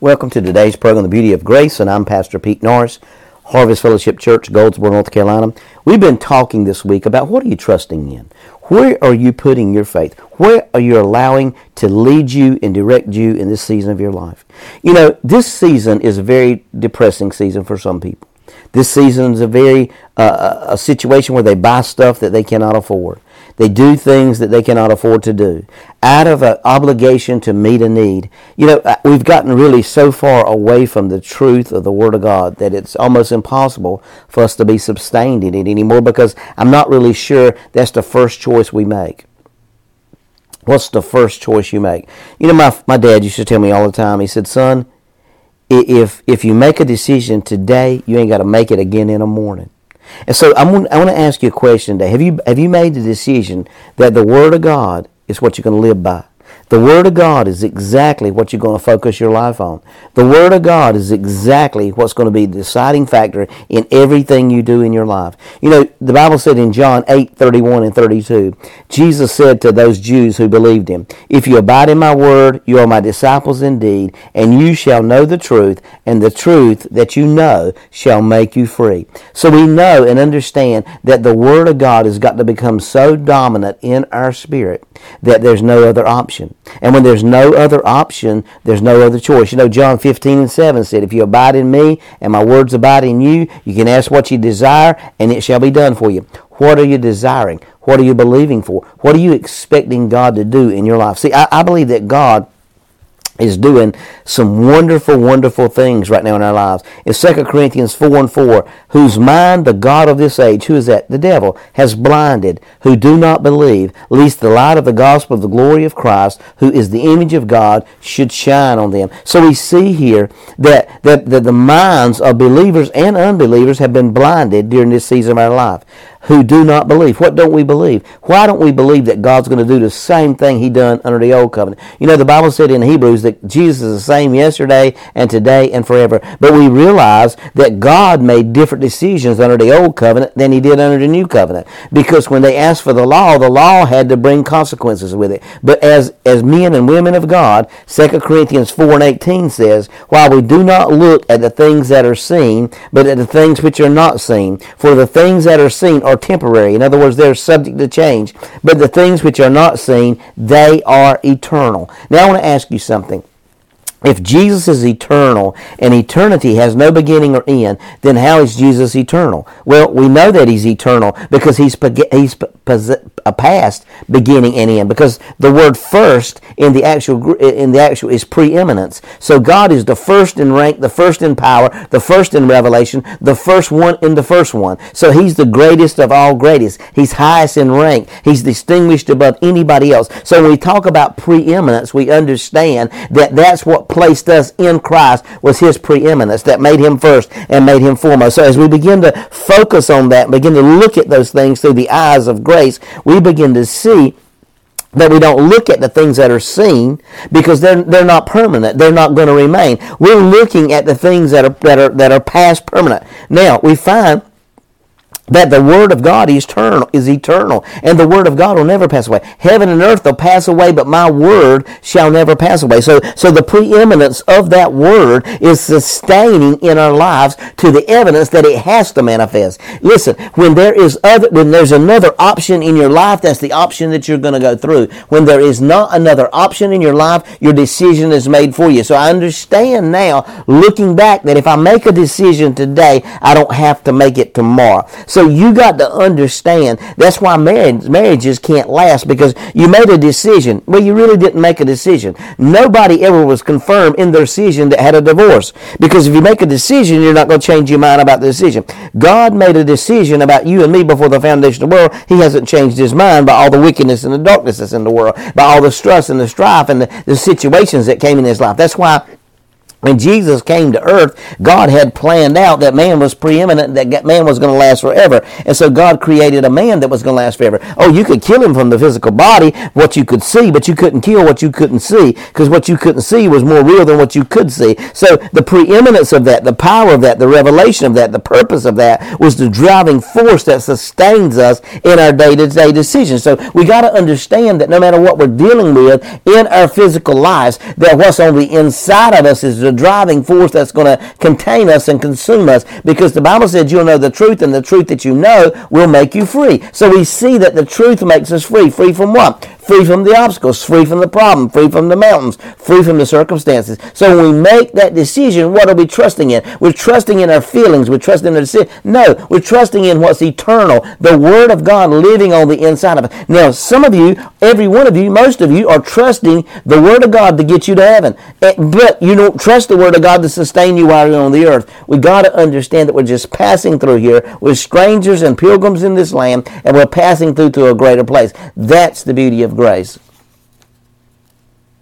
Welcome to today's program, The Beauty of Grace, and I'm Pastor Pete Norris, Harvest Fellowship Church, Goldsboro, North Carolina. We've been talking this week about what are you trusting in? Where are you putting your faith? Where are you allowing to lead you and direct you in this season of your life? You know, this season is a very depressing season for some people. This season is a very uh, a situation where they buy stuff that they cannot afford. They do things that they cannot afford to do out of an obligation to meet a need. You know, uh, we've gotten really so far away from the truth of the Word of God that it's almost impossible for us to be sustained in it anymore because I'm not really sure that's the first choice we make. What's the first choice you make? You know, my, my dad used to tell me all the time, he said, son, if, if you make a decision today, you ain't got to make it again in the morning. And so I'm, I want to ask you a question today. Have you, have you made the decision that the Word of God is what you're going to live by? The Word of God is exactly what you're going to focus your life on. The Word of God is exactly what's going to be the deciding factor in everything you do in your life. You know, the Bible said in John 8, 31 and 32, Jesus said to those Jews who believed him, If you abide in my Word, you are my disciples indeed, and you shall know the truth, and the truth that you know shall make you free. So we know and understand that the Word of God has got to become so dominant in our spirit that there's no other option. And when there's no other option, there's no other choice. You know, John 15 and 7 said, If you abide in me and my words abide in you, you can ask what you desire and it shall be done for you. What are you desiring? What are you believing for? What are you expecting God to do in your life? See, I, I believe that God is doing some wonderful, wonderful things right now in our lives. In 2 Corinthians 4 and 4, whose mind the God of this age, who is that? The devil, has blinded, who do not believe, lest the light of the gospel of the glory of Christ, who is the image of God, should shine on them. So we see here that, that, that the minds of believers and unbelievers have been blinded during this season of our life who do not believe. What don't we believe? Why don't we believe that God's going to do the same thing he done under the old covenant? You know, the Bible said in Hebrews that Jesus is the same yesterday and today and forever. But we realize that God made different decisions under the old covenant than he did under the new covenant. Because when they asked for the law, the law had to bring consequences with it. But as, as men and women of God, 2 Corinthians 4 and 18 says, While we do not look at the things that are seen, but at the things which are not seen. For the things that are seen are temporary. In other words, they're subject to change. But the things which are not seen, they are eternal. Now I want to ask you something. If Jesus is eternal and eternity has no beginning or end, then how is Jesus eternal? Well, we know that he's eternal because he's he's a past beginning and end because the word first in the actual in the actual is preeminence. So God is the first in rank, the first in power, the first in revelation, the first one in the first one. So he's the greatest of all greatest. He's highest in rank. He's distinguished above anybody else. So when we talk about preeminence, we understand that that's what placed us in Christ was his preeminence that made him first and made him foremost. So as we begin to focus on that, begin to look at those things through the eyes of grace, we begin to see that we don't look at the things that are seen because they're they're not permanent. They're not going to remain. We're looking at the things that are that are that are past permanent. Now we find that the word of God is eternal, is eternal, and the word of God will never pass away. Heaven and earth will pass away, but my word shall never pass away. So, so the preeminence of that word is sustaining in our lives to the evidence that it has to manifest. Listen, when there is other, when there's another option in your life, that's the option that you're going to go through. When there is not another option in your life, your decision is made for you. So I understand now, looking back, that if I make a decision today, I don't have to make it tomorrow. So so you got to understand that's why marriage, marriages can't last because you made a decision. Well, you really didn't make a decision. Nobody ever was confirmed in their decision that had a divorce. Because if you make a decision, you're not going to change your mind about the decision. God made a decision about you and me before the foundation of the world. He hasn't changed his mind by all the wickedness and the darkness that's in the world, by all the stress and the strife and the, the situations that came in his life. That's why when Jesus came to earth, God had planned out that man was preeminent, that man was going to last forever. And so God created a man that was going to last forever. Oh, you could kill him from the physical body, what you could see, but you couldn't kill what you couldn't see, because what you couldn't see was more real than what you could see. So the preeminence of that, the power of that, the revelation of that, the purpose of that was the driving force that sustains us in our day-to-day decisions. So we got to understand that no matter what we're dealing with in our physical lives, that what's on the inside of us is a driving force that's going to contain us and consume us because the Bible said you'll know the truth and the truth that you know will make you free. So we see that the truth makes us free. Free from what? Free from the obstacles, free from the problem, free from the mountains, free from the circumstances. So when we make that decision, what are we trusting in? We're trusting in our feelings. We're trusting in our decision. No, we're trusting in what's eternal, the Word of God living on the inside of us. Now, some of you, every one of you, most of you are trusting the Word of God to get you to heaven. Eh, but you don't trust the Word of God to sustain you while you're on the earth. We got to understand that we're just passing through here. We're strangers and pilgrims in this land, and we're passing through to a greater place. That's the beauty of grace.